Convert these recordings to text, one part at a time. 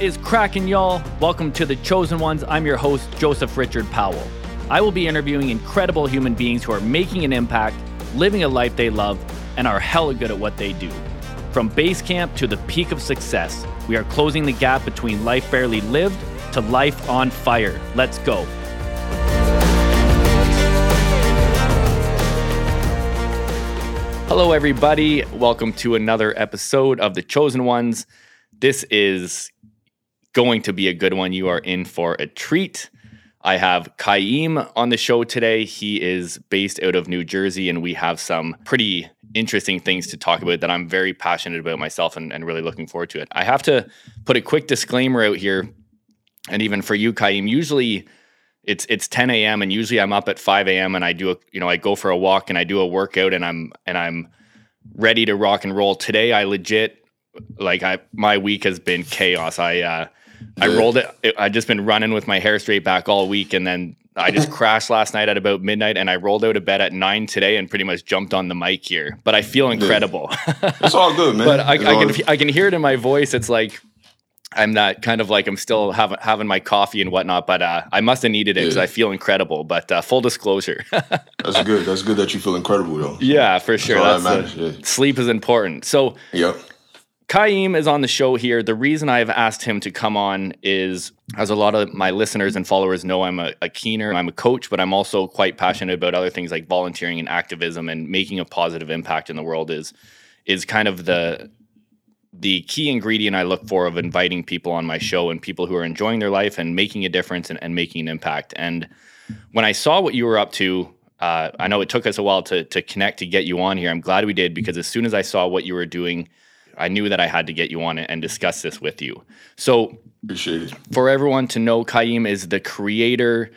Is cracking, y'all? Welcome to The Chosen Ones. I'm your host, Joseph Richard Powell. I will be interviewing incredible human beings who are making an impact, living a life they love, and are hella good at what they do. From base camp to the peak of success, we are closing the gap between life barely lived to life on fire. Let's go. Hello, everybody. Welcome to another episode of The Chosen Ones. This is going to be a good one. You are in for a treat. I have Kyieme on the show today. He is based out of New Jersey, and we have some pretty interesting things to talk about that I'm very passionate about myself and, and really looking forward to it. I have to put a quick disclaimer out here, and even for you, Kyieme, usually it's it's 10 a.m. and usually I'm up at 5 a.m. and I do a you know I go for a walk and I do a workout and I'm and I'm ready to rock and roll. Today I legit like I my week has been chaos. I uh I rolled it. I just been running with my hair straight back all week, and then I just crashed last night at about midnight, and I rolled out of bed at nine today, and pretty much jumped on the mic here. But I feel incredible. It's all good, man. but I, I can I can hear it in my voice. It's like I'm not kind of like I'm still having having my coffee and whatnot, but uh, I must have needed it because Yeah. I feel incredible. But uh, full disclosure, That's good. That's good that you feel incredible, though. yeah, for sure. That's, uh, yeah. Sleep is important. So Yep. Kyieme is on the show here. The reason I've asked him to come on is, as a lot of my listeners and followers know, I'm a, a keener, I'm a coach, but I'm also quite passionate about other things like volunteering and activism and making a positive impact in the world. Is is kind of the the key ingredient I look for of inviting people on my show and people who are enjoying their life and making a difference and, and making an impact. And when I saw what you were up to, uh, I know it took us a while to to connect to get you on here. I'm glad we did because as soon as I saw what you were doing, I knew that I had to get you on it and discuss this with you. So Appreciate it. for everyone to know, Kyieme is the creator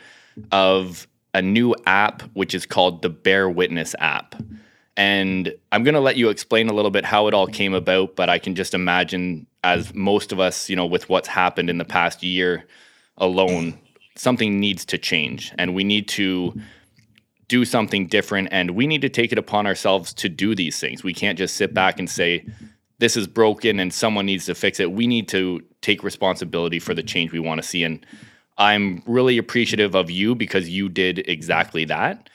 of a new app, which is called the Bear Witness app. And I'm going to let you explain a little bit how it all came about, but I can just imagine, as most of us, you know, with what's happened in the past year alone, something needs to change. And we need to do something different. And we need to take it upon ourselves to do these things. We can't just sit back and say, this is broken and someone needs to fix it. We need to take responsibility for the change we want to see. And I'm really appreciative of you because you did exactly that.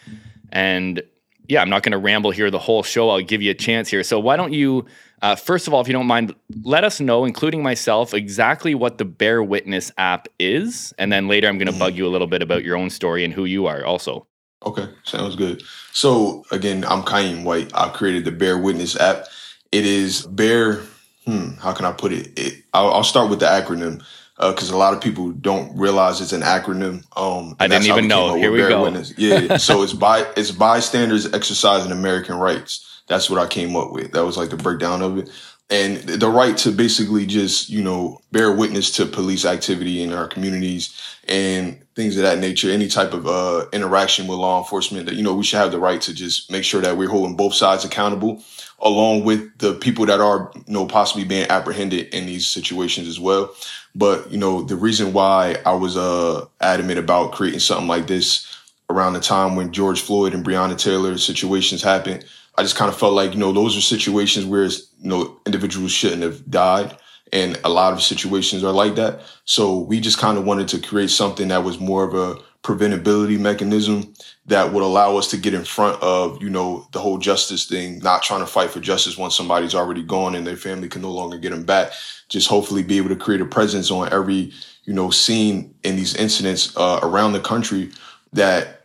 And yeah, I'm not going to ramble here the whole show. I'll give you a chance here. So why don't you, uh, first of all, if you don't mind, let us know, including myself, exactly what the Bear Witness app is. And then later I'm going to bug you a little bit about your own story and who you are also. Okay, sounds good. So again, I'm Kyieme White. I created the Bear Witness app. It is Bear. Hmm, how can I put it? it I'll, I'll start with the acronym because a lot of people don't realize it's an acronym. Um, I didn't even know. Here we go. Witness. Yeah, so it's by it's bystanders exercising American rights. That's what I came up with. That was like the breakdown of it. And the right to basically just, you know, bear witness to police activity in our communities and things of that nature, any type of uh, interaction with law enforcement, that, you know, we should have the right to just make sure that we're holding both sides accountable, along with the people that are, you know, possibly being apprehended in these situations as well. But, you know, the reason why I was uh, adamant about creating something like this around the time when George Floyd and Breonna Taylor situations happened, I just kind of felt like, you know, those are situations where, you know, individuals shouldn't have died. And a lot of situations are like that. So we just kind of wanted to create something that was more of a preventability mechanism that would allow us to get in front of, you know, the whole justice thing, not trying to fight for justice once somebody's already gone and their family can no longer get them back. Just hopefully be able to create a presence on every, you know, scene in these incidents uh, around the country that,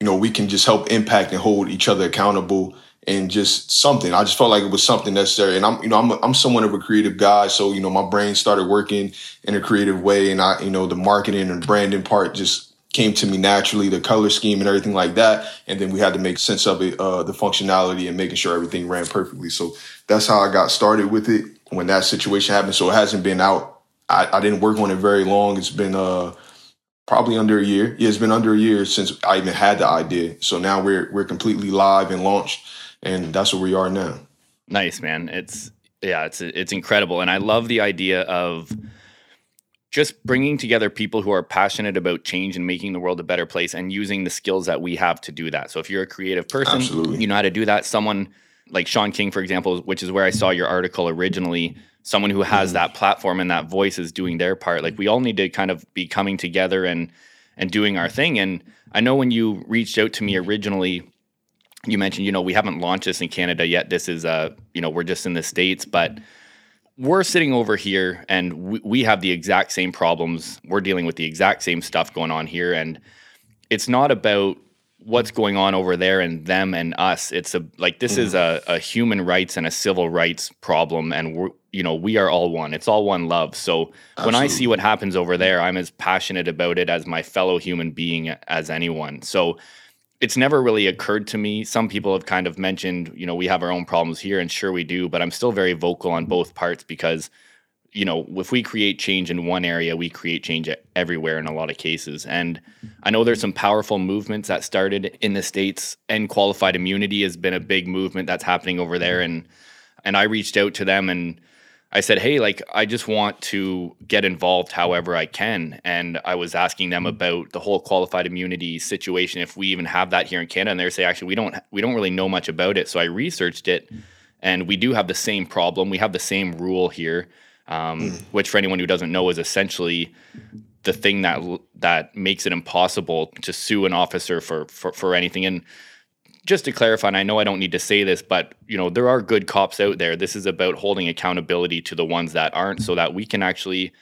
you know, we can just help impact and hold each other accountable and just something. I just felt like it was something necessary. And I'm, you know, I'm, I'm somewhat of a creative guy. So, you know, my brain started working in a creative way. And I, you know, the marketing and branding part just came to me naturally, the color scheme and everything like that. And then we had to make sense of it, uh, the functionality and making sure everything ran perfectly. So that's how I got started with it when that situation happened. So it hasn't been out. I, I didn't work on it very long. It's been, uh, probably under a year. Yeah, it's been under a year since I even had the idea. So now we're we're completely live and launched, and that's where we are now. Nice, man. It's yeah, it's it's incredible, and I love the idea of just bringing together people who are passionate about change and making the world a better place, and using the skills that we have to do that. So if you're a creative person, Absolutely. you know how to do that. Someone like Shaun King, for example, which is where I saw your article originally. someone who has mm-hmm. that platform and that voice is doing their part. Like we all need to kind of be coming together and and doing our thing. And I know when you reached out to me originally, you mentioned, you know, we haven't launched this in Canada yet. This is uh, you know, we're just in the States, but we're sitting over here and we, we have the exact same problems. We're dealing with the exact same stuff going on here. And it's not about what's going on over there and them and us. It's a like this mm. is a, a human rights and a civil rights problem, and we're you know we are all one. It's all one love. So Absolutely. when I see what happens over there, I'm as passionate about it as my fellow human being as anyone. So it's never really occurred to me. Some people have kind of mentioned, you know, we have our own problems here, and sure we do, but I'm still very vocal on mm-hmm. both parts because you know, if we create change in one area, we create change everywhere in a lot of cases. And I know there's some powerful movements that started in the states, and qualified immunity has been a big movement that's happening over there. Mm-hmm. And and I reached out to them and I said, hey, like I just want to get involved however I can. And I was asking them about the whole qualified immunity situation, if we even have that here in Canada. And they say, actually, we don't we don't really know much about it. So I researched it, and we do have the same problem. We have the same rule here um, mm. which for anyone who doesn't know is essentially the thing that that makes it impossible to sue an officer for, for for anything. And just to clarify, and I know I don't need to say this, but you know there are good cops out there. This is about holding accountability to the ones that aren't, so that we can actually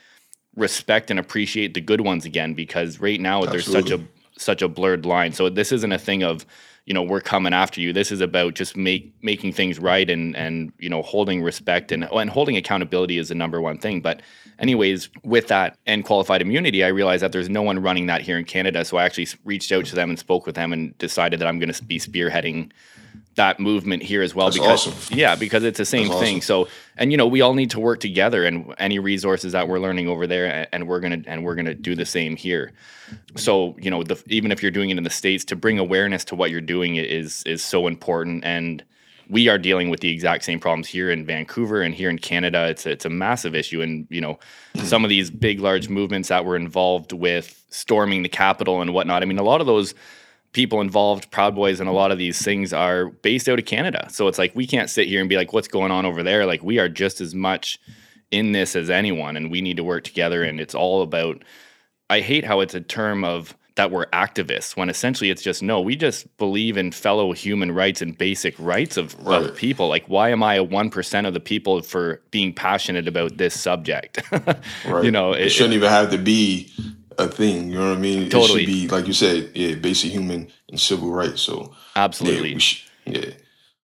respect and appreciate the good ones again. Because right now Absolutely. there's such a such a blurred line. So this isn't a thing of you know we're coming after you. This is about just make making things right and and you know holding respect and and holding accountability is the number one thing. But anyways with that and qualified immunity i realized that there's no one running that here in canada. So i actually reached out to them and spoke with them and decided that i'm going to be spearheading that movement here as well That's because awesome. yeah because it's the same That's thing awesome. so and you know we all need to work together and any resources that we're learning over there and we're gonna and we're gonna do the same here so you know the, even if you're doing it in the states to bring awareness to what you're doing is is so important and we are dealing with the exact same problems here in Vancouver and here in Canada. It's a, it's a massive issue, and you know, hmm. some of these big, large movements that were involved with storming the Capitol and whatnot. I mean, a lot of those people involved, Proud Boys, and a lot of these things are based out of Canada. So it's like we can't sit here and be like, what's going on over there? Like we are just as much in this as anyone, and we need to work together. And it's all about. I hate how it's a term of that we're activists when essentially it's just no, we just believe in fellow human rights and basic rights of, right. of people. Like, why am I a 1% of the people for being passionate about this subject? right. You know, it, it shouldn't it, even have to be a thing. You know what I mean? Totally. It should be like you said, yeah, basic human and civil rights. So absolutely, yeah, sh- yeah.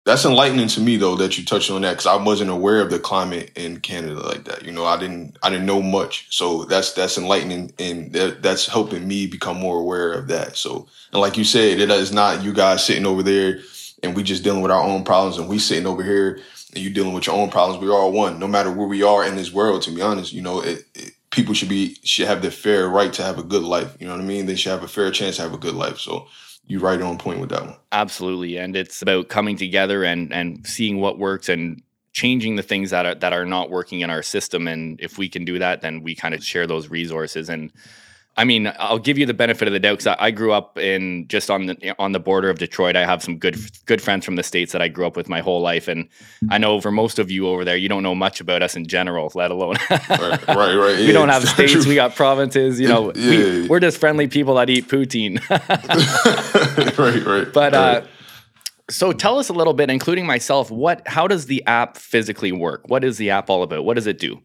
That's enlightening to me though that you touched on that because I wasn't aware of the climate in Canada like that. You know, I didn't I didn't know much. So that's that's enlightening and that, that's helping me become more aware of that. So and like you said, it is not you guys sitting over there and we just dealing with our own problems and we sitting over here and you dealing with your own problems. We're all one, no matter where we are in this world. To be honest, you know, it, it people should be should have the fair right to have a good life. You know what I mean? They should have a fair chance to have a good life. So you're right on point with that one. Absolutely, and it's about coming together and and seeing what works and changing the things that are that are not working in our system. And if we can do that, then we kind of share those resources and I mean, I'll give you the benefit of the doubt because I, I, grew up in just on the on the border of Detroit. I have some good good friends from the states that I grew up with my whole life, and I know for most of you over there, you don't know much about us in general, let alone. right, right, right. we yeah, don't have states. True. We got provinces. You know, yeah. we, are just friendly people that eat poutine. right, right. But right. Uh, so tell us a little bit, including myself. What? How does the app physically work? What is the app all about? What does it do?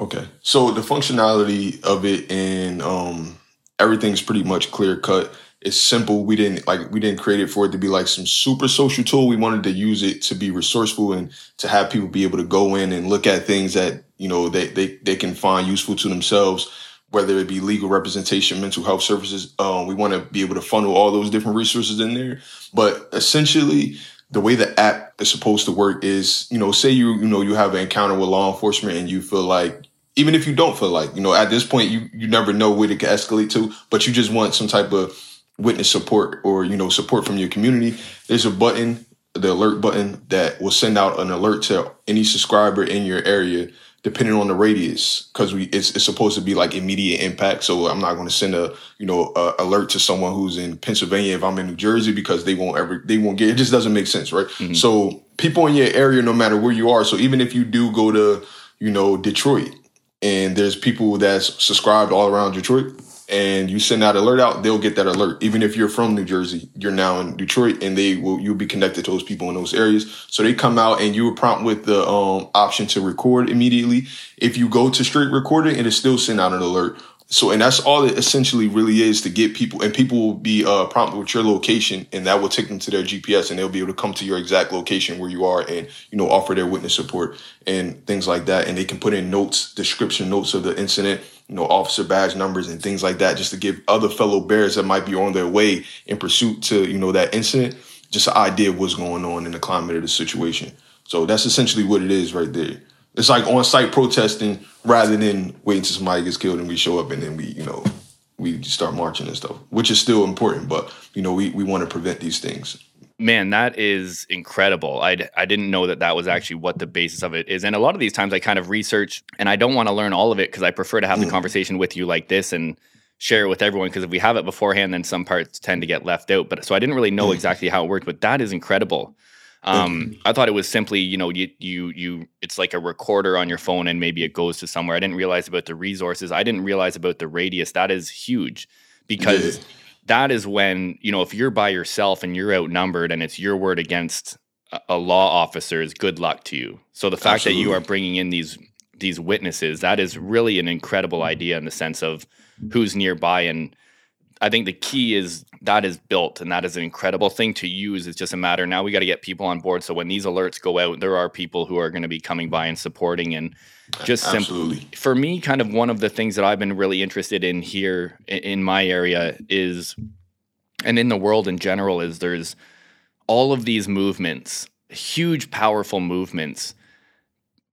Okay. So the functionality of it and um, everything's pretty much clear cut. It's simple. We didn't like we didn't create it for it to be like some super social tool. We wanted to use it to be resourceful and to have people be able to go in and look at things that, you know, they they, they can find useful to themselves, whether it be legal representation, mental health services. Um, we want to be able to funnel all those different resources in there. But essentially, the way the app is supposed to work is, you know, say you, you know, you have an encounter with law enforcement and you feel like even if you don't feel like, you know, at this point, you, you never know where it can escalate to, but you just want some type of witness support or, you know, support from your community. There's a button, the alert button that will send out an alert to any subscriber in your area, depending on the radius, because we it's, it's supposed to be like immediate impact. So I'm not going to send a you know a alert to someone who's in Pennsylvania if I'm in New Jersey because they won't ever they won't get it. Just doesn't make sense, right? Mm-hmm. So people in your area, no matter where you are. So even if you do go to you know, Detroit, and there's people that's subscribed all around Detroit, and you send that alert out, they'll get that alert. Even if you're from New Jersey, you're now in Detroit, and they will you'll be connected to those people in those areas. So they come out, and you will prompt with the um, option to record immediately. If you go to straight recording, it'll still send out an alert so, and that's all it essentially really is to get people, and people will be uh, prompted with your location, and that will take them to their GPS, and they'll be able to come to your exact location where you are, and you know offer their witness support and things like that, and they can put in notes, description notes of the incident, you know, officer badge numbers and things like that, just to give other fellow bears that might be on their way in pursuit to you know that incident, just an idea of what's going on in the climate of the situation. So that's essentially what it is right there. It's like on site protesting rather than waiting until somebody gets killed and we show up and then we, you know, we start marching and stuff, which is still important. But you know, we we want to prevent these things. Man, that is incredible. I I didn't know that that was actually what the basis of it is. And a lot of these times I kind of research and I don't want to learn all of it because I prefer to have mm. the conversation with you like this and share it with everyone because if we have it beforehand then some parts tend to get left out. But so I didn't really know mm. exactly how it worked, but that is incredible. Um, I thought it was simply, you know, you you you it's like a recorder on your phone and maybe it goes to somewhere. I didn't realize about the resources. I didn't realize about the radius. That is huge because yeah. that is when, you know, if you're by yourself and you're outnumbered and it's your word against a, a law officer's good luck to you. So the fact Absolutely. that you are bringing in these these witnesses, that is really an incredible idea in the sense of who's nearby and I think the key is that is built and that is an incredible thing to use. It's just a matter now we got to get people on board. So when these alerts go out, there are people who are going to be coming by and supporting and just Absolutely. simply for me, kind of one of the things that I've been really interested in here in my area is and in the world in general is there's all of these movements, huge, powerful movements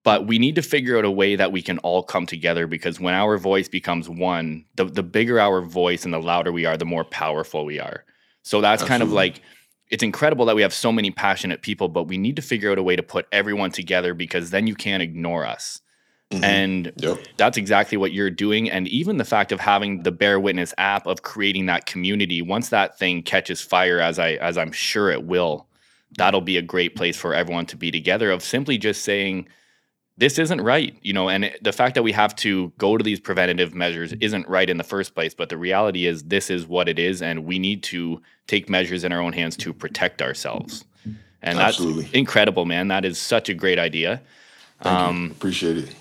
but we need to figure out a way that we can all come together because when our voice becomes one the, the bigger our voice and the louder we are the more powerful we are so that's Absolutely. kind of like it's incredible that we have so many passionate people but we need to figure out a way to put everyone together because then you can't ignore us mm-hmm. and yep. that's exactly what you're doing and even the fact of having the bear witness app of creating that community once that thing catches fire as i as i'm sure it will that'll be a great place for everyone to be together of simply just saying this isn't right you know and the fact that we have to go to these preventative measures isn't right in the first place but the reality is this is what it is and we need to take measures in our own hands to protect ourselves. And Absolutely. that's incredible man. That is such a great idea. Thank um, you. appreciate it.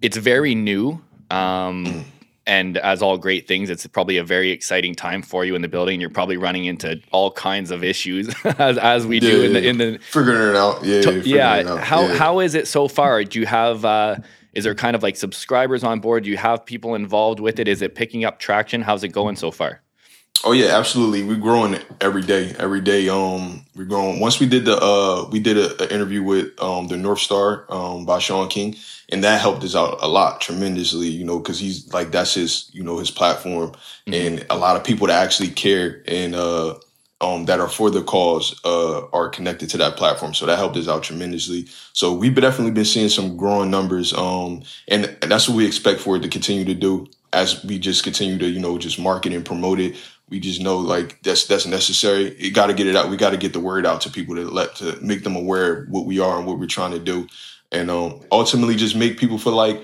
it's very new. Um, mm and as all great things, it's probably a very exciting time for you in the building. You're probably running into all kinds of issues as, as we yeah, do in the in the figuring it out. Yeah, to, yeah. How yeah. how is it so far? Do you have uh, is there kind of like subscribers on board? Do you have people involved with it? Is it picking up traction? How's it going so far? Oh yeah, absolutely. We're growing every day. Every day, um, we're growing. Once we did the uh, we did an interview with um the North Star um by Shaun King and that helped us out a lot tremendously you know because he's like that's his you know his platform mm-hmm. and a lot of people that actually care and uh um, that are for the cause uh, are connected to that platform. So that helped us out tremendously. So we've definitely been seeing some growing numbers, um, and, and that's what we expect for it to continue to do as we just continue to you know just market and promote it. We just know like that's that's necessary. You got to get it out. We got to get the word out to people to let to make them aware of what we are and what we're trying to do and um, ultimately just make people feel like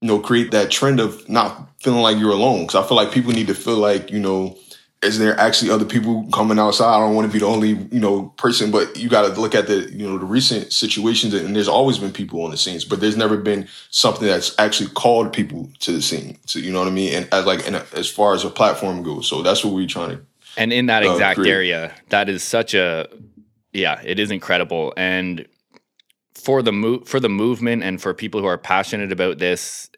you know create that trend of not feeling like you're alone because i feel like people need to feel like you know is there actually other people coming outside? I don't want to be the only you know person but you got to look at the you know the recent situations and there's always been people on the scenes but there's never been something that's actually called people to the scene so you know what i mean? And as like and as far as a platform goes so that's what we're trying to and in that uh, exact create. area that is such a yeah it is incredible. And for the move for the movement and for people who are passionate about this,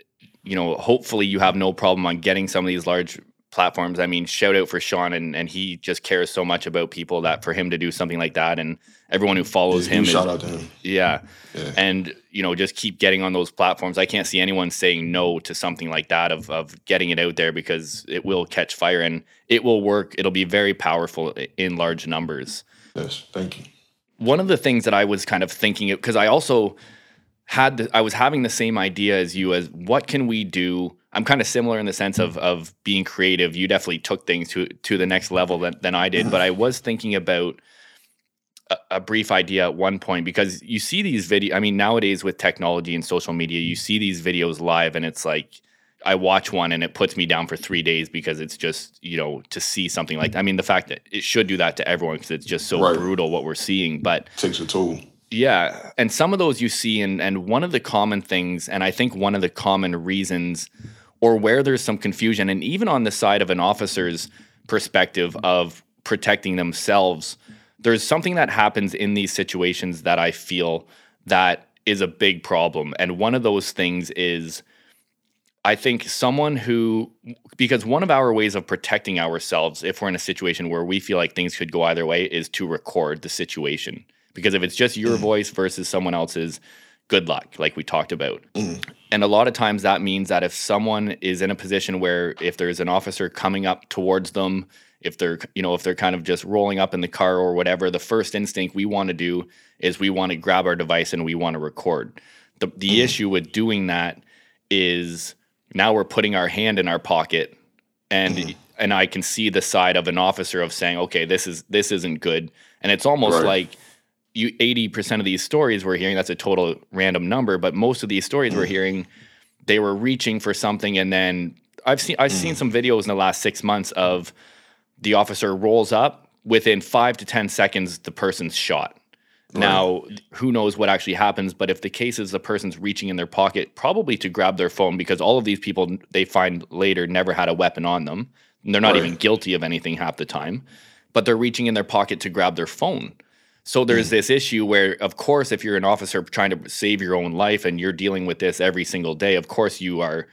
you know, hopefully you have no problem on getting some of these large platforms. I mean, shout out for Shaun and and he just cares so much about people that for him to do something like that and everyone who follows yeah, him, shout out to him. Yeah. yeah. And you know, just keep getting on those platforms. I can't see anyone saying no to something like that of of getting it out there because it will catch fire and it will work. It'll be very powerful in large numbers. Yes, thank you one of the things that I was kind of thinking because I also had the, I was having the same idea as you as what can we do? I'm kind of similar in the sense of of being creative. You definitely took things to to the next level than, than I did, but I was thinking about a, a brief idea at one point because you see these video. I mean, nowadays with technology and social media, you see these videos live, and it's like I watch one and it puts me down for three days because it's just you know to see something like. I mean, the fact that it should do that to everyone because it's just so Right. brutal what we're seeing, but. takes a toll. Yeah, and some of those you see, and and one of the common things, and I think one of the common reasons, or where there's some confusion, and even on the side of an officer's perspective of protecting themselves, there's something that happens in these situations that I feel that is a big problem, and one of those things is. I think someone who, because one of our ways of protecting ourselves, if we're in a situation where we feel like things could go either way, is to record the situation. Because if it's just your mm. voice versus someone else's, good luck, like we talked about. Mm. And a lot of times that means that if someone is in a position where if there's an officer coming up towards them, if they're you know if they're kind of just rolling up in the car or whatever, the first instinct we want to do is we want to grab our device and we want to record. The the mm. issue with doing that is now we're putting our hand in our pocket and and I can see the side of an officer of saying, okay, this is this isn't good. And it's almost Right. like you 80% of these stories we're hearing, that's a total random number, but most of these stories we're mm. hearing, they were reaching for something and then I've seen I've seen mm. some videos in the last six months of the officer rolls up within five to ten seconds the person's shot. Now, who knows what actually happens? But if the case is the person's reaching in their pocket, probably to grab their phone, because all of these people they find later never had a weapon on them. They're not Right. even guilty of anything half the time, but they're reaching in their pocket to grab their phone. So there's mm. this issue where, of course, if you're an officer trying to save your own life and you're dealing with this every single day, of course you are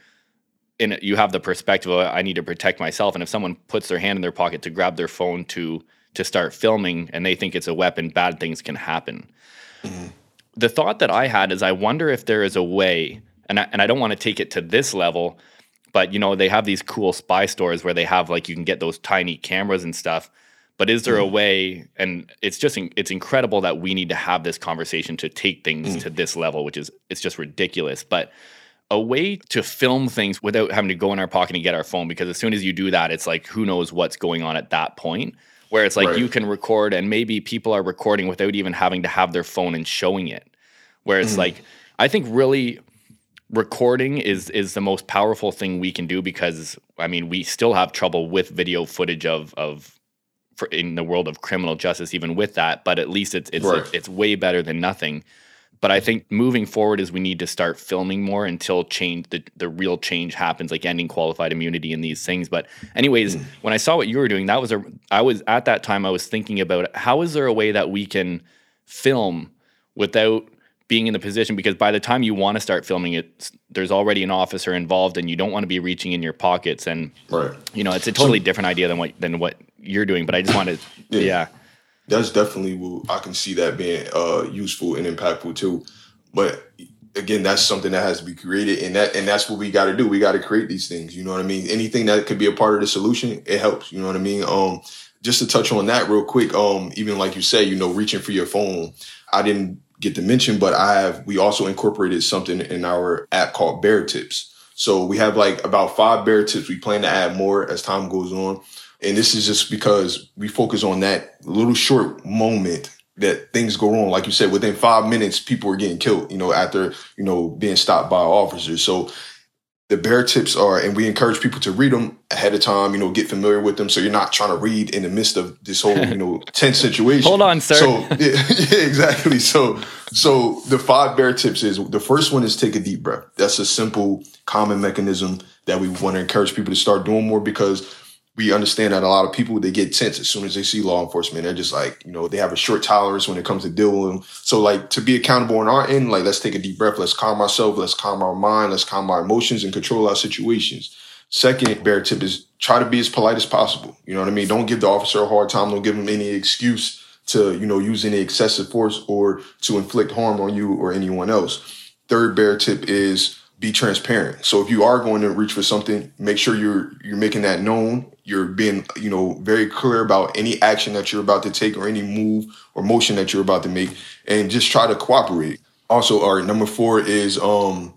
in you have the perspective of I need to protect myself. And if someone puts their hand in their pocket to grab their phone to to start filming and they think it's a weapon, bad things can happen. Mm-hmm. The thought that I had is I wonder if there is a way, and I, and I don't want to take it to this level, but you know they have these cool spy stores where they have like you can get those tiny cameras and stuff. But is there a mm-hmm. way? And it's just it's incredible that we need to have this conversation to take things mm. to this level, which is it's just ridiculous. But a way to film things without having to go in our pocket and get our phone because as soon as you do that it's like who knows what's going on at that point where it's like Right. you can record and maybe people are recording without even having to have their phone and showing it where it's mm-hmm. like i think really recording is is the most powerful thing we can do because i mean we still have trouble with video footage of of for in the world of criminal justice even with that but at least it's it's Right. it's way better than nothing but I think moving forward is we need to start filming more until change the, the real change happens, like ending qualified immunity and these things. But anyways, hmm. when I saw what you were doing, that was a I was at that time I was thinking about how is there a way that we can film without being in the position because by the time you want to start filming it, there's already an officer involved and you don't want to be reaching in your pockets and Right. you know it's a totally different idea than what than what you're doing. But I just wanted Yeah. yeah. That's definitely what I can see that being uh, useful and impactful too. But again, that's something that has to be created, and that and that's what we got to do. We got to create these things. You know what I mean? Anything that could be a part of the solution, it helps. You know what I mean? Um, just to touch on that real quick. Um, even like you say, you know, reaching for your phone. I didn't get to mention, but I have. We also incorporated something in our app called Bear Tips. So we have like about five bear tips. We plan to add more as time goes on. And this is just because we focus on that little short moment that things go wrong. Like you said, within five minutes, people are getting killed, you know, after, you know, being stopped by officers. So the bear tips are, and we encourage people to read them ahead of time, you know, get familiar with them. So you're not trying to read in the midst of this whole, you know, tense situation. Hold on, sir. So yeah, yeah, exactly. So, so the five bear tips is the first one is take a deep breath. That's a simple, common mechanism that we want to encourage people to start doing more because we understand that a lot of people they get tense as soon as they see law enforcement. They're just like, you know, they have a short tolerance when it comes to dealing with them. So, like, to be accountable on our end, like, let's take a deep breath. Let's calm ourselves. Let's calm our mind. Let's calm our emotions and control our situations. Second bear tip is try to be as polite as possible. You know what I mean? Don't give the officer a hard time. Don't give him any excuse to, you know, use any excessive force or to inflict harm on you or anyone else. Third bear tip is be transparent. So if you are going to reach for something, make sure you're you're making that known. You're being, you know, very clear about any action that you're about to take or any move or motion that you're about to make and just try to cooperate. Also, our number 4 is um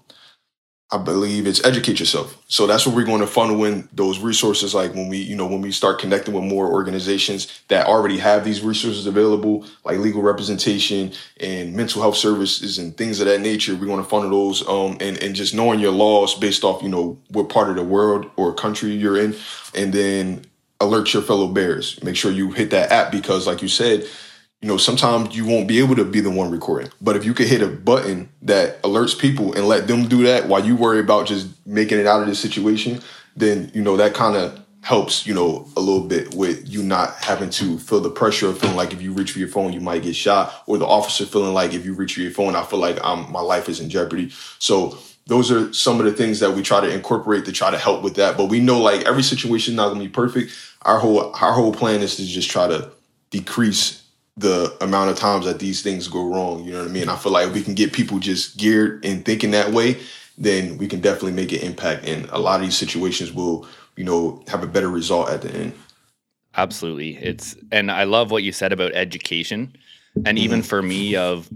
I believe it's educate yourself. So that's what we're going to funnel in those resources. Like when we, you know, when we start connecting with more organizations that already have these resources available, like legal representation and mental health services and things of that nature, we're going to funnel those. Um, and and just knowing your laws based off, you know, what part of the world or country you're in, and then alert your fellow bears. Make sure you hit that app because, like you said, you know, sometimes you won't be able to be the one recording. But if you could hit a button that alerts people and let them do that while you worry about just making it out of this situation, then, you know, that kind of helps, you know, a little bit with you not having to feel the pressure of feeling like if you reach for your phone, you might get shot, or the officer feeling like if you reach for your phone, I feel like I'm, my life is in jeopardy. So those are some of the things that we try to incorporate to try to help with that. But we know like every situation is not gonna be perfect. Our whole our whole plan is to just try to decrease the amount of times that these things go wrong. You know what I mean? I feel like we can get people just geared and thinking that way, then we can definitely make an impact. And a lot of these situations will, you know, have a better result at the end. Absolutely. It's and I love what you said about education. And even mm-hmm. for me of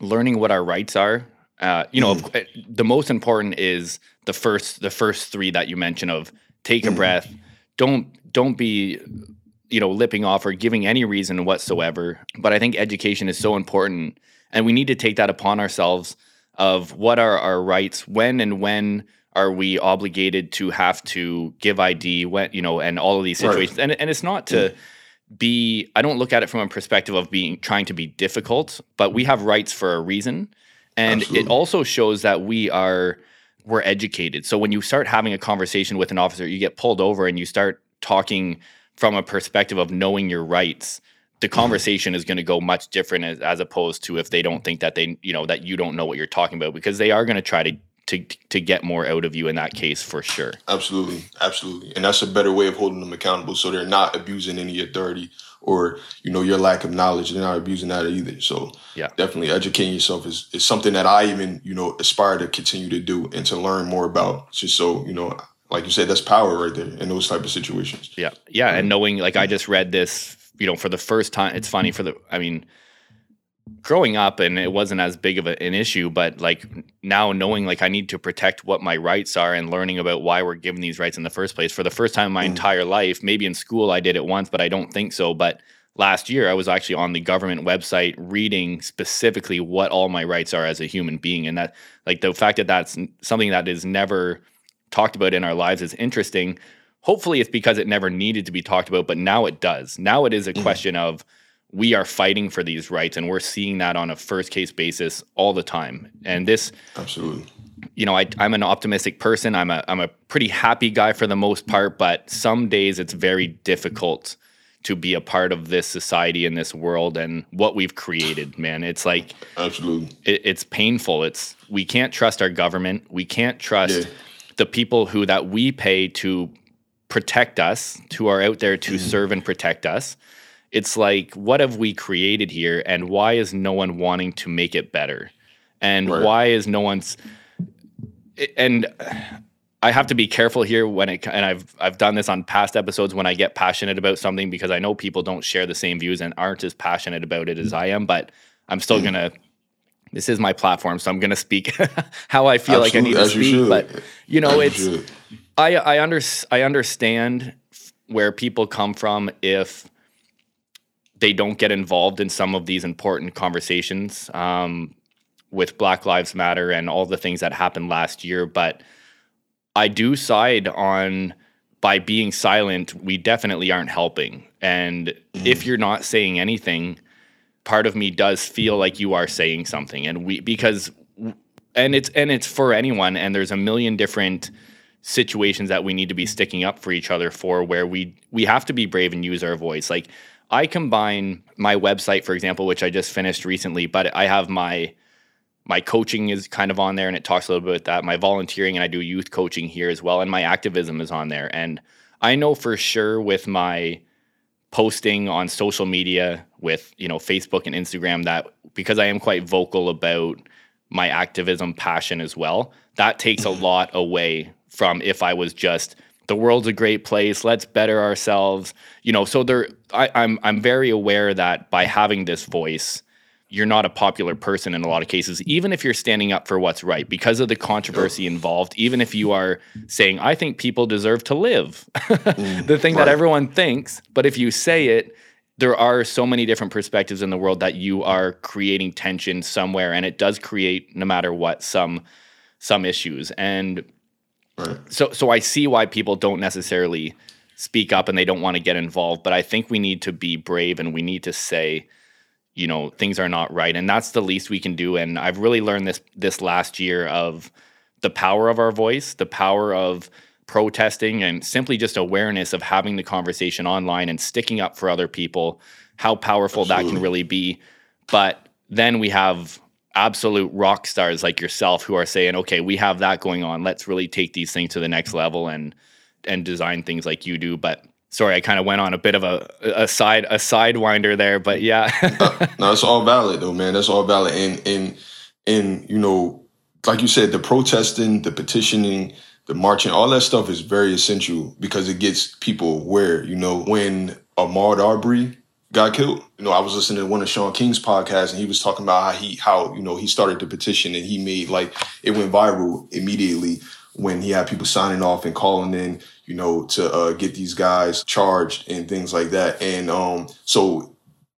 learning what our rights are. Uh, you know, mm-hmm. the most important is the first the first three that you mentioned of take a mm-hmm. breath, don't don't be you know, lipping off or giving any reason whatsoever. But I think education is so important, and we need to take that upon ourselves of what are our rights, when and when are we obligated to have to give ID, when you know, and all of these situations. Right. And and it's not to mm. be. I don't look at it from a perspective of being trying to be difficult, but we have rights for a reason, and Absolutely. it also shows that we are we're educated. So when you start having a conversation with an officer, you get pulled over and you start talking from a perspective of knowing your rights the mm-hmm. conversation is going to go much different as, as opposed to if they don't think that they you know that you don't know what you're talking about because they are going to try to to to get more out of you in that case for sure. Absolutely absolutely. And that's a better way of holding them accountable so they're not abusing any authority or you know your lack of knowledge. They're not abusing that either. So yeah. definitely educating yourself is, is something that i even you know aspire to continue to do and to learn more about just so you know like you said, that's power right there in those type of situations. Yeah, yeah, and knowing like I just read this, you know, for the first time. It's funny for the, I mean, growing up and it wasn't as big of a, an issue, but like now knowing like I need to protect what my rights are and learning about why we're given these rights in the first place for the first time in my mm. entire life. Maybe in school I did it once, but I don't think so. But last year I was actually on the government website reading specifically what all my rights are as a human being, and that like the fact that that's something that is never talked about in our lives is interesting. Hopefully, it's because it never needed to be talked about, but now it does. Now it is a mm-hmm. question of we are fighting for these rights, and we're seeing that on a first case basis all the time. And this, absolutely, you know, I, I'm an optimistic person. I'm a I'm a pretty happy guy for the most part, but some days it's very difficult to be a part of this society and this world and what we've created man it's like absolutely it, it's painful it's we can't trust our government we can't trust yeah the people who that we pay to protect us, who are out there to mm-hmm. serve and protect us. It's like, what have we created here, and why is no one wanting to make it better? And why is no one's and I have to be careful here when it and I've I've done this on past episodes when I get passionate about something because I know people don't share the same views and aren't as passionate about it as I am, but I'm still mm-hmm. gonna this is my platform, so I'm going to speak how I feel Absolutely, like I need to speak. You but you know, as it's you I I under, I understand where people come from if they don't get involved in some of these important conversations um, with Black Lives Matter and all the things that happened last year. But I do side on by being silent, we definitely aren't helping. And mm-hmm. if you're not saying anything, part of me does feel like you are saying something. And we because and it's and it's for anyone and there's a million different situations that we need to be sticking up for each other for where we we have to be brave and use our voice. Like i combine my website for example which i just finished recently but i have my my coaching is kind of on there and it talks a little bit about that. My volunteering and i do youth coaching here as well and my activism is on there. And i know for sure with my posting on social media with you know Facebook and Instagram that because I am quite vocal about my activism passion as well that takes a lot away from if I was just the world's a great place let's better ourselves you know so there I, I'm I'm very aware that by having this voice you're not a popular person in a lot of cases, even if you're standing up for what's right because of the controversy involved, even if you are saying, I think people deserve to live, mm, the thing right. that everyone thinks. But if you say it, there are so many different perspectives in the world that you are creating tension somewhere and it does create no matter what some some issues. And right. so so i see why people don't necessarily speak up and they don't want to get involved but i think we need to be brave and we need to say you know things are not right. And that's the least we can do. And i've really learned this this last year of the power of our voice the power of protesting and simply just awareness of having the conversation online and sticking up for other people how powerful Absolutely. that can really be but then we have absolute rock stars like yourself who are saying okay we have that going on let's really take these things to the next level and and design things like you do but sorry, I kind of went on a bit of a, a side a sidewinder there, but yeah. no, it's all valid though, man. That's all valid. And and and you know, like you said, the protesting, the petitioning, the marching, all that stuff is very essential because it gets people aware. You know, when Ahmaud Arbery got killed, you know, I was listening to one of Shaun King's podcasts and he was talking about how he how, you know, he started the petition and he made like it went viral immediately when he had people signing off and calling in, you know, to uh, get these guys charged and things like that. And um, so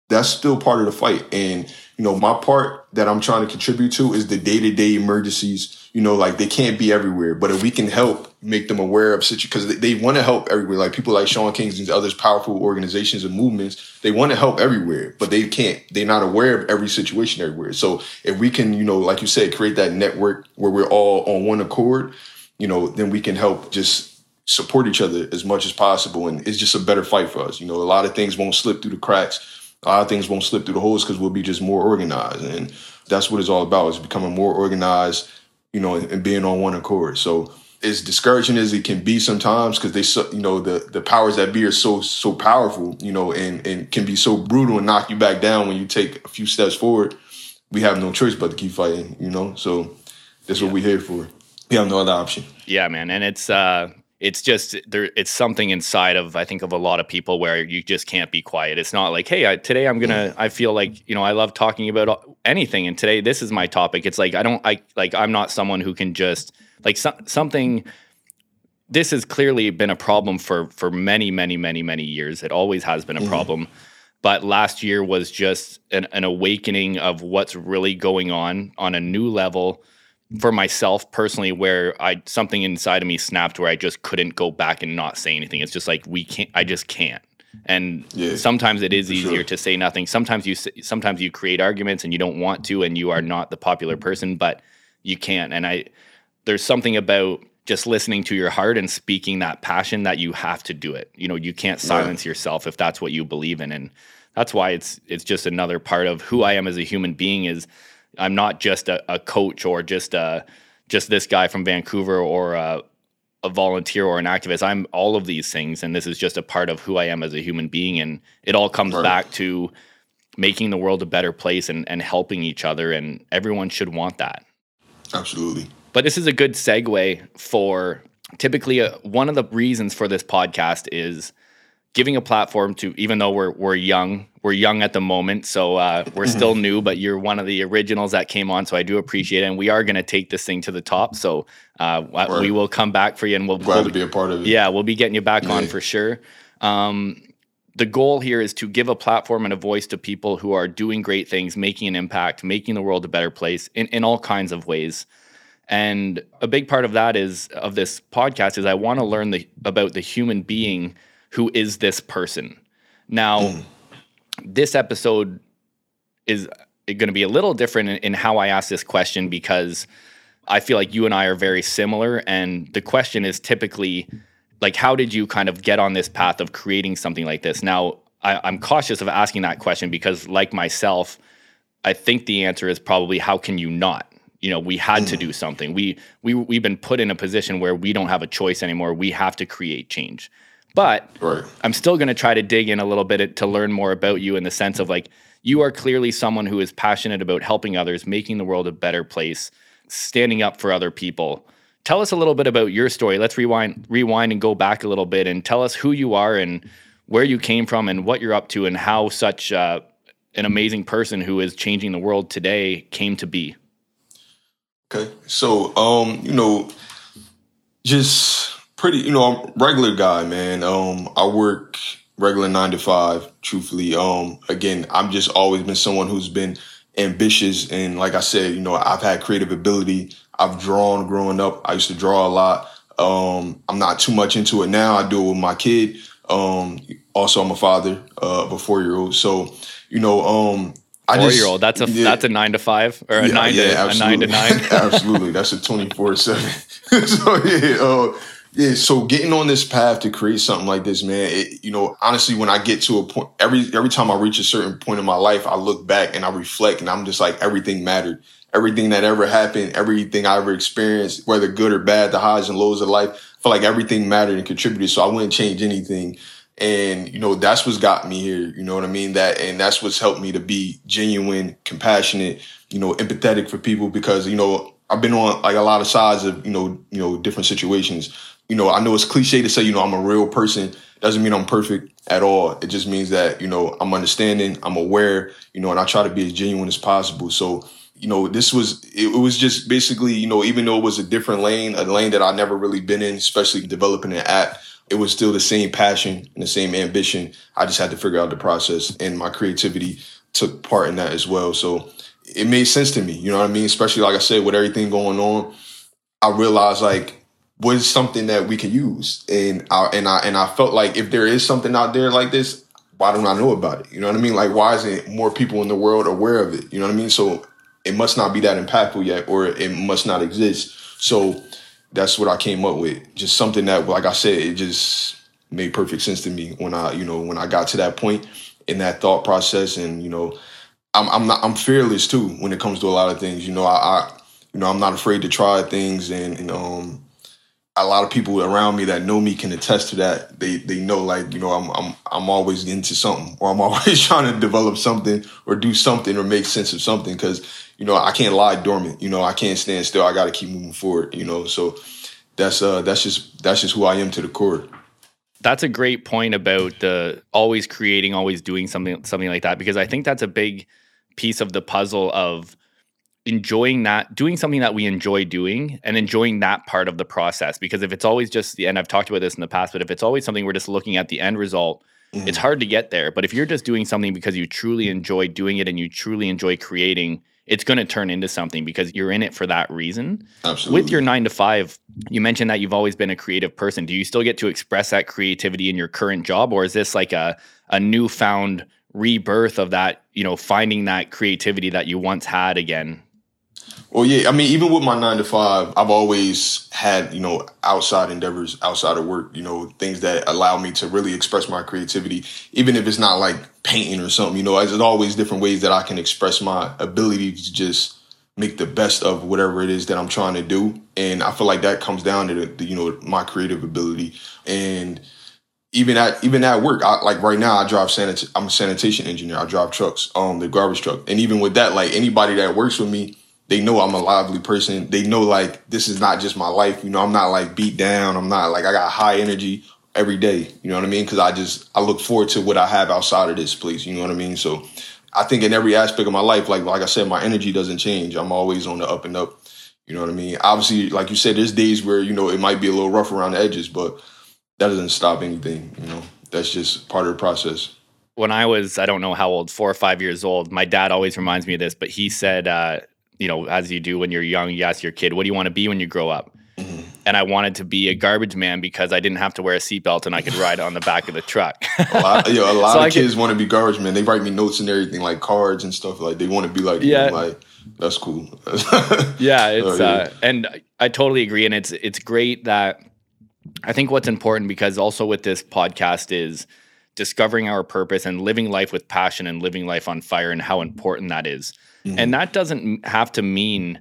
that's still part of the fight. And you know, my part that I'm trying to contribute to is the day to day emergencies. You know, like they can't be everywhere, but if we can help make them aware of situations, because they, they want to help everywhere. Like people like Shaun King's and others powerful organizations and movements, they want to help everywhere, but they can't. They're not aware of every situation everywhere. So if we can, you know, like you said, create that network where we're all on one accord, you know, then we can help just support each other as much as possible. And it's just a better fight for us. You know, a lot of things won't slip through the cracks. A lot of things won't slip through the holes because we'll be just more organized. And that's what it's all about is becoming more organized, you know, and, and being on one accord. So as discouraging as it can be sometimes because they you know the the powers that be are so so powerful you know and and can be so brutal and knock you back down when you take a few steps forward we have no choice but to keep fighting you know so that's yeah. what we're here for we have no other option. Yeah, man, and it's uh, it's just there. It's something inside of I think of a lot of people where you just can't be quiet. It's not like, hey, I, today I'm gonna. I feel like you know I love talking about anything, and today this is my topic. It's like I don't. I like I'm not someone who can just like so, something. This has clearly been a problem for for many, many, many, many years. It always has been a mm. problem. But last year was just an, an awakening of what's really going on on a new level for myself personally where I something inside of me snapped where I just couldn't go back and not say anything. It's just like we can't I just can't. And yeah, sometimes it is easier sure. to say nothing. Sometimes you sometimes you create arguments and you don't want to and you are not the popular mm-hmm. person, but you can't. And I there's something about just listening to your heart and speaking that passion that you have to do it. You know, you can't silence right. yourself if that's what you believe in and that's why it's it's just another part of who I am as a human being is I'm not just a, a coach or just a just this guy from Vancouver or a, a volunteer or an activist. I'm all of these things, and this is just a part of who I am as a human being. And it all comes right. back to making the world a better place and, and helping each other. And everyone should want that. Absolutely. But this is a good segue for typically a, uh, one of the reasons for this podcast is giving a platform to even though we're we're young we're young at the moment so uh, we're mm-hmm. still new but you're one of the originals that came on so i do appreciate it and we are going to take this thing to the top so uh, right. we will come back for you and we'll glad we'll, to be a part of it yeah we'll be getting you back yeah. on for sure um, the goal here is to give a platform and a voice to people who are doing great things making an impact making the world a better place in, in all kinds of ways and a big part of that is of this podcast is i want to learn the, about the human being who is this person. Now, mm. this episode is going to be a little different in, in, how I ask this question because I feel like you and I are very similar. And the question is typically like, how did you kind of get on this path of creating something like this? Now, I, I'm cautious of asking that question because, like myself, I think the answer is probably how can you not? You know, we had to do something. We we we've been put in a position where we don't have a choice anymore. We have to create change. But right. I'm still going to try to dig in a little bit to learn more about you in the sense of like, you are clearly someone who is passionate about helping others, making the world a better place, standing up for other people. Tell us a little bit about your story. Let's rewind, rewind and go back a little bit and tell us who you are and where you came from and what you're up to and how such uh, an amazing person who is changing the world today came to be? Okay. So, um, you know, just pretty, you know, I'm regular guy, man. Um, I work regular nine to five, truthfully. Um, again, I've just always been someone who's been ambitious and like I said, you know, I've had creative ability. I've drawn growing up. I used to draw a lot. Um, I'm not too much into it now. I do it with my kid. Um, also I'm a father uh, of a four year old. So, you know, um, I four year old. That's a yeah. that's a nine to five or a yeah, nine yeah, to a nine to nine. absolutely, that's a twenty four seven. So yeah, uh, yeah. So getting on this path to create something like this, man. It, you know, honestly, when I get to a point, every every time I reach a certain point in my life, I look back and I reflect, and I'm just like, everything mattered. Everything that ever happened, everything I ever experienced, whether good or bad, the highs and lows of life, I feel like everything mattered and contributed. So I wouldn't change anything. And, you know, that's what's got me here. You know what I mean? That, and that's what's helped me to be genuine, compassionate, you know, empathetic for people because, you know, I've been on like a lot of sides of, you know, you know, different situations. You know, I know it's cliche to say, you know, I'm a real person. Doesn't mean I'm perfect at all. It just means that, you know, I'm understanding, I'm aware, you know, and I try to be as genuine as possible. So, you know, this was it, was just basically, you know, even though it was a different lane, a lane that I never really been in, especially developing an app, it was still the same passion and the same ambition. I just had to figure out the process, and my creativity took part in that as well. So it made sense to me. You know what I mean? Especially like I said, with everything going on, I realized like what is something that we can use, and I and I and I felt like if there is something out there like this, why don't I know about it? You know what I mean? Like why isn't more people in the world aware of it? You know what I mean? So it must not be that impactful yet, or it must not exist. So that's what I came up with. Just something that, like I said, it just made perfect sense to me when I, you know, when I got to that point in that thought process. And you know, I'm I'm not I'm fearless too when it comes to a lot of things. You know, I, I you know I'm not afraid to try things, and, and um, a lot of people around me that know me can attest to that. They they know like you know I'm I'm I'm always into something, or I'm always trying to develop something or do something or make sense of something because you know, I can't lie dormant. You know, I can't stand still. I got to keep moving forward. You know, so that's uh that's just that's just who I am to the core. That's a great point about the always creating, always doing something something like that because I think that's a big piece of the puzzle of enjoying that doing something that we enjoy doing and enjoying that part of the process because if it's always just the end I've talked about this in the past but if it's always something we're just looking at the end result mm-hmm. it's hard to get there but if you're just doing something because you truly enjoy doing it and you truly enjoy creating it's going to turn into something because you're in it for that reason. Absolutely. With your nine to five, you mentioned that you've always been a creative person. Do you still get to express that creativity in your current job, or is this like a a newfound rebirth of that? You know, finding that creativity that you once had again well, yeah, I mean, even with my nine to five, I've always had, you know, outside endeavors outside of work, you know, things that allow me to really express my creativity, even if it's not like painting or something, you know, there's always different ways that I can express my ability to just make the best of whatever it is that I'm trying to do. And I feel like that comes down to the, you know, my creative ability. And, even at even at work, I, like right now, I drive sanit- I'm a sanitation engineer. I drive trucks, um, the garbage truck, and even with that, like anybody that works with me, they know I'm a lively person. They know like this is not just my life. You know, I'm not like beat down. I'm not like I got high energy every day. You know what I mean? Because I just I look forward to what I have outside of this place. You know what I mean? So I think in every aspect of my life, like like I said, my energy doesn't change. I'm always on the up and up. You know what I mean? Obviously, like you said, there's days where you know it might be a little rough around the edges, but that doesn't stop anything. You know, that's just part of the process when I was, I don't know how old, four or five years old, my dad always reminds me of this, but he said, uh, you know, as you do when you're young, you ask your kid, what do you want to be when you grow up? Mm-hmm. And I wanted to be a garbage man because I didn't have to wear a seatbelt and I could ride on the back of the truck. a lot, you know, a lot so of I kids want to be garbage men. They write me notes and everything, like cards and stuff. Like they want to be like, yeah, like that's cool. yeah, it's oh, yeah. Uh, and I totally agree, and it's it's great that I think what's important because also with this podcast is discovering our purpose and living life with passion and living life on fire and how important that is. Mm-hmm. And that doesn't have to mean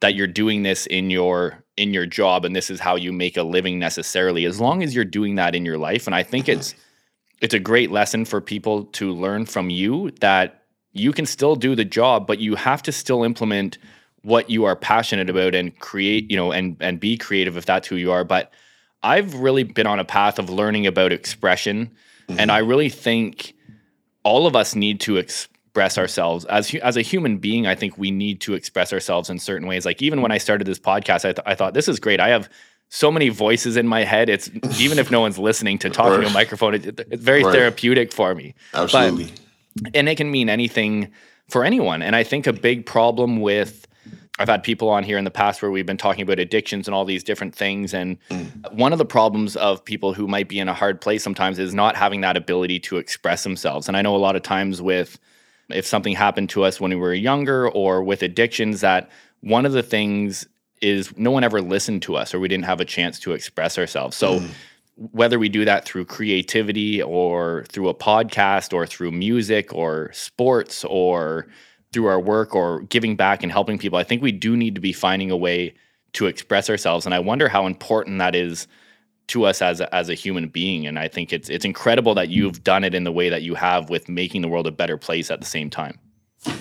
that you're doing this in your in your job and this is how you make a living necessarily as long as you're doing that in your life and I think it's it's a great lesson for people to learn from you that you can still do the job but you have to still implement what you are passionate about and create, you know, and and be creative if that's who you are, but I've really been on a path of learning about expression mm-hmm. and I really think all of us need to ex- express ourselves as as a human being. I think we need to express ourselves in certain ways. Like even when I started this podcast, I, th- I thought this is great. I have so many voices in my head. It's even if no one's listening to talking right. to a microphone, it, it's very right. therapeutic for me. Absolutely. But, and it can mean anything for anyone. And I think a big problem with I've had people on here in the past where we've been talking about addictions and all these different things. And mm. one of the problems of people who might be in a hard place sometimes is not having that ability to express themselves. And I know a lot of times with if something happened to us when we were younger or with addictions, that one of the things is no one ever listened to us or we didn't have a chance to express ourselves. So mm. whether we do that through creativity or through a podcast or through music or sports or through our work or giving back and helping people, I think we do need to be finding a way to express ourselves. And I wonder how important that is to us as a, as a human being. And I think it's it's incredible that you've done it in the way that you have with making the world a better place at the same time.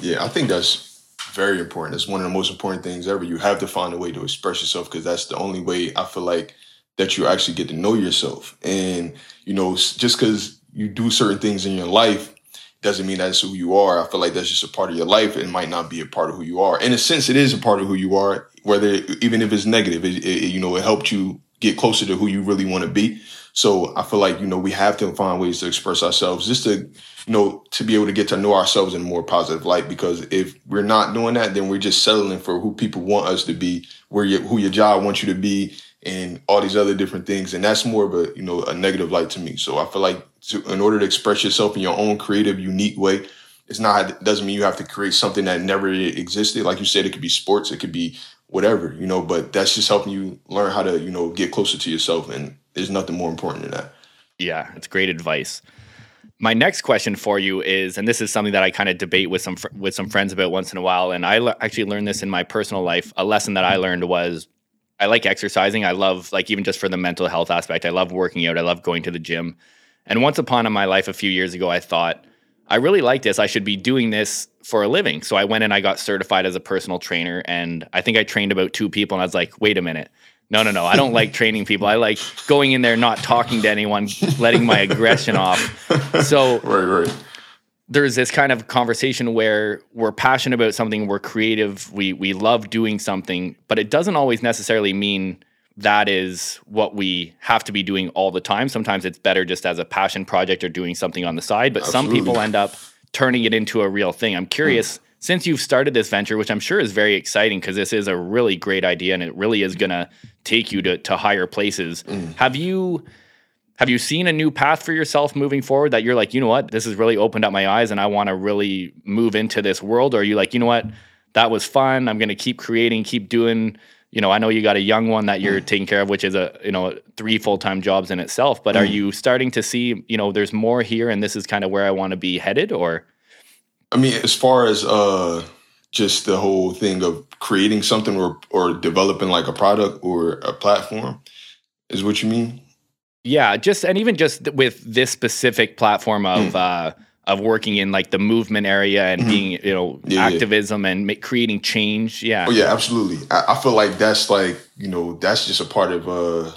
Yeah, I think that's very important. It's one of the most important things ever. You have to find a way to express yourself because that's the only way I feel like that you actually get to know yourself. And you know, just because you do certain things in your life doesn't mean that's who you are. I feel like that's just a part of your life. It might not be a part of who you are. In a sense, it is a part of who you are. Whether even if it's negative, it, it, you know, it helped you get closer to who you really want to be. So I feel like you know we have to find ways to express ourselves, just to you know to be able to get to know ourselves in a more positive light. Because if we're not doing that, then we're just settling for who people want us to be, where you, who your job wants you to be, and all these other different things. And that's more of a you know a negative light to me. So I feel like to, in order to express yourself in your own creative, unique way, it's not it doesn't mean you have to create something that never existed. Like you said, it could be sports, it could be whatever, you know. But that's just helping you learn how to you know get closer to yourself, and there's nothing more important than that. Yeah, it's great advice. My next question for you is, and this is something that I kind of debate with some fr- with some friends about once in a while, and I l- actually learned this in my personal life. A lesson that I learned was I like exercising. I love like even just for the mental health aspect. I love working out. I love going to the gym. And once upon in my life a few years ago, I thought I really like this. I should be doing this for a living. So I went and I got certified as a personal trainer. And I think I trained about two people. And I was like, wait a minute. No, no, no. I don't like training people. I like going in there, not talking to anyone, letting my aggression off. So right, right there's this kind of conversation where we're passionate about something, we're creative, we we love doing something, but it doesn't always necessarily mean that is what we have to be doing all the time. Sometimes it's better just as a passion project or doing something on the side, but Absolutely. some people end up turning it into a real thing. I'm curious, mm. since you've started this venture, which I'm sure is very exciting because this is a really great idea and it really is going to take you to, to higher places. Mm. Have you have you seen a new path for yourself moving forward that you're like, you know what, this has really opened up my eyes and I want to really move into this world? Or are you like, you know what, that was fun. I'm going to keep creating, keep doing. You know, I know you got a young one that you're mm. taking care of, which is a you know three full time jobs in itself. But mm. are you starting to see, you know, there's more here, and this is kind of where I want to be headed? Or, I mean, as far as uh, just the whole thing of creating something or or developing like a product or a platform, is what you mean? Yeah, just and even just with this specific platform of mm. uh, of working in like the movement area and mm-hmm. being you know yeah, activism yeah. and ma- creating change. Yeah. Oh yeah, absolutely. I, I, feel like that's like you know that's just a part of uh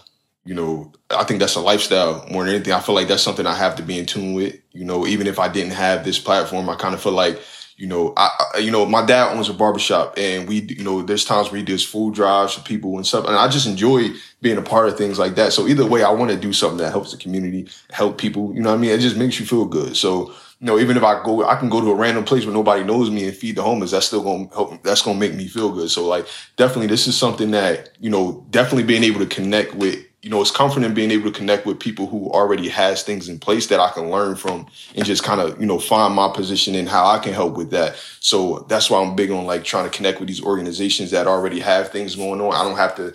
you know I think that's a lifestyle more than anything. I feel like that's something I have to be in tune with. You know, even if I didn't have this platform, I kind of feel like you know, I, I, you know, my dad owns a barbershop and we, you know, there's times where he does food drives for people and stuff. And I just enjoy being a part of things like that. So either way, I want to do something that helps the community, help people, you know what I mean? It just makes you feel good. So, you know, even if I go, I can go to a random place where nobody knows me and feed the homeless. That's still to help. That's to make me feel good. So like, definitely, this is something that, you know, definitely being able to connect with you know, it's comforting being able to connect with people who already has things in place that I can learn from and just kind of, you know, find my position and how I can help with that. So that's why I'm big on like trying to connect with these organizations that already have things going on. I don't have to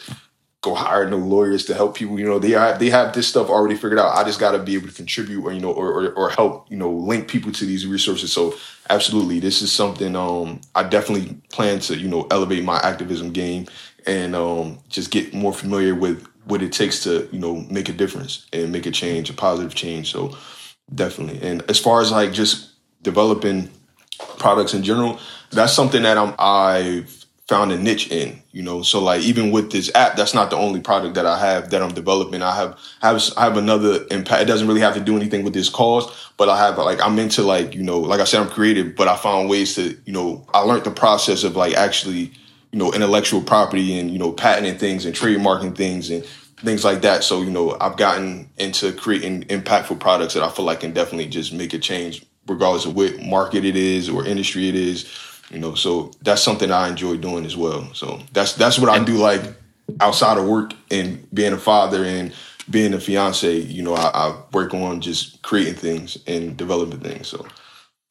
go hire no lawyers to help people. You know, they have they have this stuff already figured out. I just got to be able to contribute or you know or, or, or help you know link people to these resources. So absolutely, this is something um, I definitely plan to you know elevate my activism game and um, just get more familiar with what it takes to you know make a difference and make a change, a positive change. So definitely. And as far as like just developing products in general, that's something that I'm I found a niche in, you know. So like even with this app, that's not the only product that I have that I'm developing. I have have I have another impact. It doesn't really have to do anything with this cause, but I have like I'm into like you know like I said I'm creative, but I found ways to you know I learned the process of like actually you know intellectual property and you know patenting things and trademarking things and things like that. So you know I've gotten into creating impactful products that I feel like can definitely just make a change regardless of what market it is or industry it is you know so that's something i enjoy doing as well so that's that's what i do like outside of work and being a father and being a fiance you know i, I work on just creating things and developing things so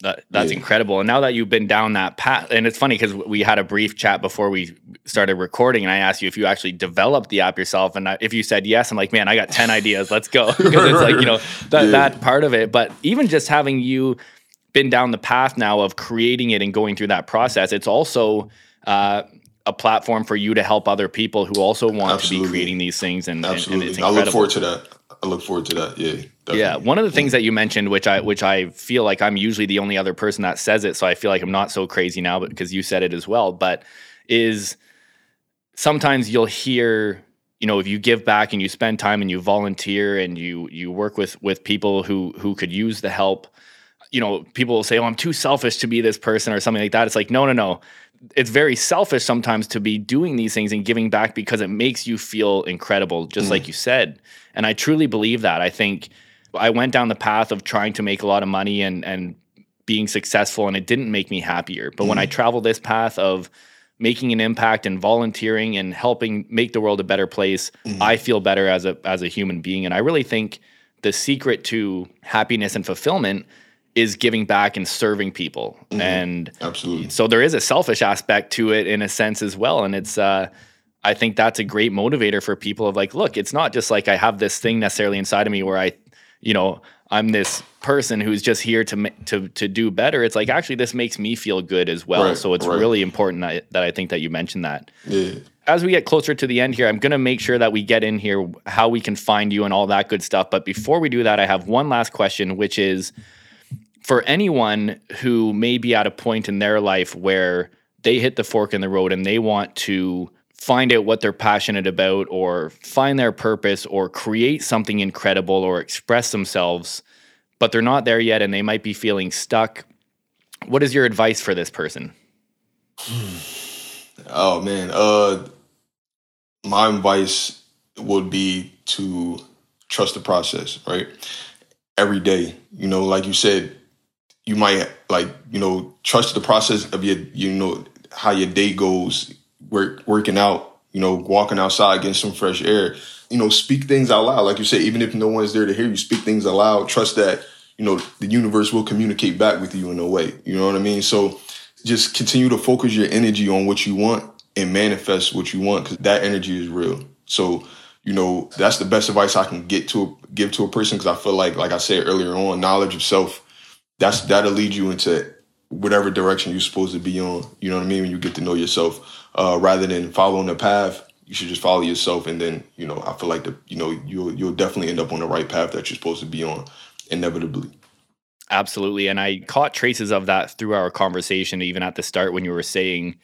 that, that's yeah. incredible. And now that you've been down that path, and it's funny because we had a brief chat before we started recording, and I asked you if you actually developed the app yourself, and I, if you said yes, I'm like, man, I got ten ideas. Let's go because it's like you know that yeah. that part of it. But even just having you been down the path now of creating it and going through that process, it's also uh, a platform for you to help other people who also want Absolutely. to be creating these things. And, Absolutely. and, I look forward to that. I look forward to that. Yeah. Definitely. Yeah. One of the things that you mentioned, which I which I feel like I'm usually the only other person that says it, so I feel like I'm not so crazy now, but because you said it as well. But is sometimes you'll hear you know if you give back and you spend time and you volunteer and you you work with with people who who could use the help you know, people will say, "Oh, I'm too selfish to be this person" or something like that. It's like, no, no, no. It's very selfish sometimes to be doing these things and giving back because it makes you feel incredible, just mm. like you said. And I truly believe that. I think I went down the path of trying to make a lot of money and and being successful, and it didn't make me happier. But mm. when I mm. travel this path of making an impact and volunteering and helping make the world a better place, mm. I feel better as a as a human being. And I really think the secret to happiness and fulfillment is giving back and serving people. Mm-hmm. And absolutely. So there is a selfish aspect to it in a sense as well. And it's, uh, I think that's a great motivator for people of like, look, it's not just like I have this thing necessarily inside of me where I, you know, I'm this person who's just here to to to do better. It's like actually this makes me feel good as well. Right, so it's right. really important that, that I think that you mentioned that. Yeah. As we get closer to the end here, I'm going to make sure that we get in here how we can find you and all that good stuff. But before we do that, I have one last question, which is for anyone who may be at a point in their life where they hit the fork in the road and they want to find out what they're passionate about or find their purpose or create something incredible or express themselves, but they're not there yet and they might be feeling stuck. What is your advice for this person? Oh man, uh my advice would be to trust the process, right? Every day, you know, like you said, you might like you know trust the process of your you know how your day goes work working out you know walking outside getting some fresh air. You know speak things out loud. Like you said even if no one's there to hear you speak things aloud trust that you know the universe will communicate back with you in a way. You know what i mean? So just continue to focus your energy on what you want and manifest what you want because that energy is real. So you know that's the best advice i can get to give to a person because i feel like like i said earlier on knowledge of self that's that'll lead you into whatever direction you're supposed to be on. You know what I mean? When you get to know yourself, uh, rather than following a path, you should just follow yourself, and then you know I feel like the you know you'll you'll definitely end up on the right path that you're supposed to be on, inevitably. Absolutely, and I caught traces of that through our conversation, even at the start when you were saying.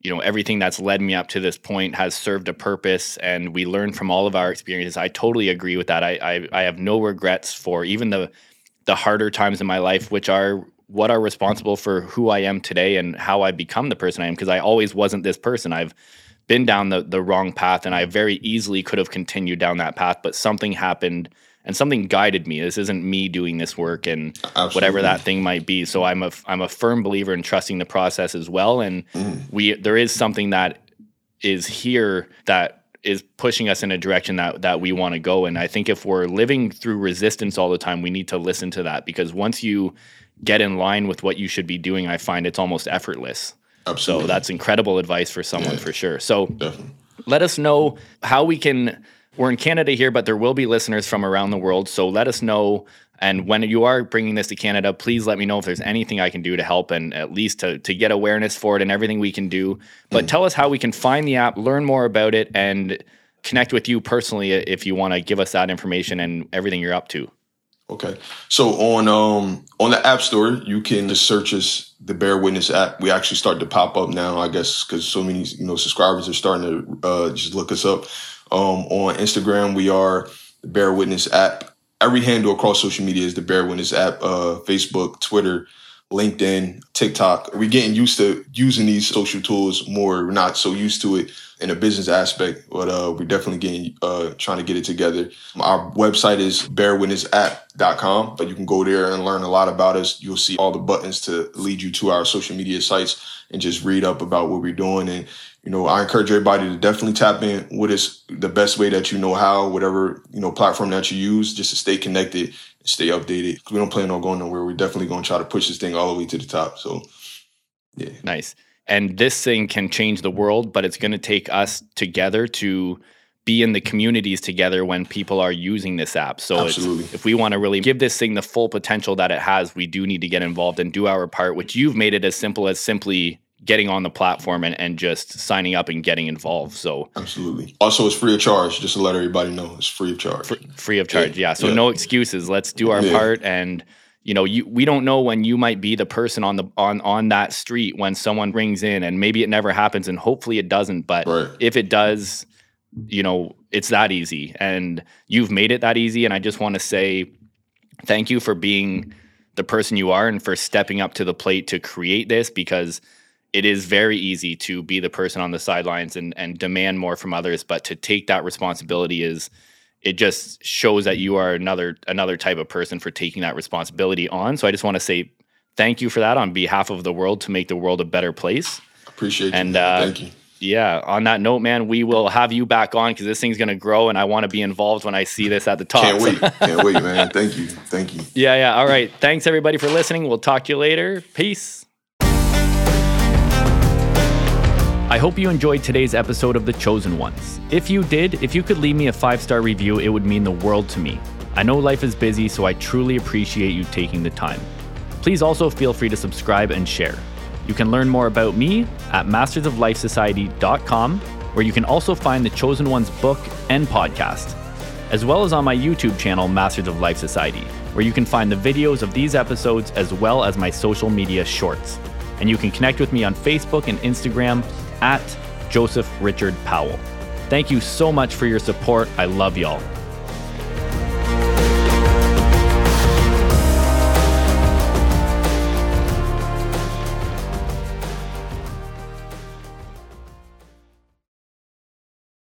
You know, everything that's led me up to this point has served a purpose, and we learn from all of our experiences. I totally agree with that. I, I, I have no regrets for even the the harder times in my life, which are what are responsible for who I am today and how I become the person I am. Because I always wasn't this person. I've been down the the wrong path, and I very easily could have continued down that path, but something happened and something guided me. This isn't me doing this work and Absolutely. whatever that thing might be. So I'm a I'm a firm believer in trusting the process as well. And mm. we there is something that is here that is pushing us in a direction that that we want to go and i think if we're living through resistance all the time we need to listen to that because once you get in line with what you should be doing i find it's almost effortless Absolutely. so that's incredible advice for someone yeah. for sure so Definitely. let us know how we can we're in canada here but there will be listeners from around the world so let us know and when you are bringing this to Canada, please let me know if there's anything I can do to help and at least to, to get awareness for it and everything we can do. But mm. tell us how we can find the app, learn more about it, and connect with you personally if you want to give us that information and everything you're up to. Okay. So on um on the App Store, you can just search us the Bear Witness app. We actually start to pop up now, I guess, because so many you know subscribers are starting to uh, just look us up. Um, on Instagram, we are the Bear Witness app. Every handle across social media is the Bear Witness app. Uh, Facebook, Twitter, LinkedIn, TikTok. We're getting used to using these social tools more. We're not so used to it in a business aspect, but uh, we're definitely getting uh, trying to get it together. Our website is bearwitnessapp.com, but you can go there and learn a lot about us. You'll see all the buttons to lead you to our social media sites and just read up about what we're doing. And you know, I encourage everybody to definitely tap in with us the best way that you know how, whatever you know platform that you use, just to stay connected stay updated. We don't plan on going nowhere. We're definitely going to try to push this thing all the way to the top. So, yeah. Nice. And this thing can change the world, but it's going to take us together to be in the communities together when people are using this app. So if we want to really give this thing the full potential that it has, we do need to get involved and do our part, which you've made it as simple as simply getting on the platform and, and just signing up and getting involved. So absolutely. Also, it's free of charge. Just to let everybody know, it's free of charge. Free, free of charge. Yeah. yeah. So yeah. no excuses. Let's do our yeah. part. And you know, you we don't know when you might be the person on the on on that street when someone rings in, and maybe it never happens, and hopefully it doesn't. But right. if it does, you know, it's that easy, and you've made it that easy. And I just want to say thank you for being the person you are and for stepping up to the plate to create this because it is very easy to be the person on the sidelines and and demand more from others but to take that responsibility is it just shows that you are another another type of person for taking that responsibility on. So i just want to say thank you for that on behalf of the world to make the world a better place. Appreciate and you. Uh, thank you. yeah on that note man we will have you back on because this thing's going to grow and i want to be involved when i see this at the top. Can't wait. Can't wait man. Thank you. Thank you. Yeah yeah. All right. Thanks everybody for listening. We'll talk to you later. Peace I hope you enjoyed today's episode of The Chosen Ones. If you did, if you could leave me a five star review, it would mean the world to me. I know life is busy, so I truly appreciate you taking the time. Please also feel free to subscribe and share. You can learn more about me at mastersoflifesociety.com, where you can also find The Chosen Ones book and podcast, as well as on my YouTube channel, Masters of Life Society, where you can find the videos of these episodes as well as my social media shorts. And you can connect with me on Facebook and Instagram at Joseph Richard Powell. Thank you so much for your support. I love y'all.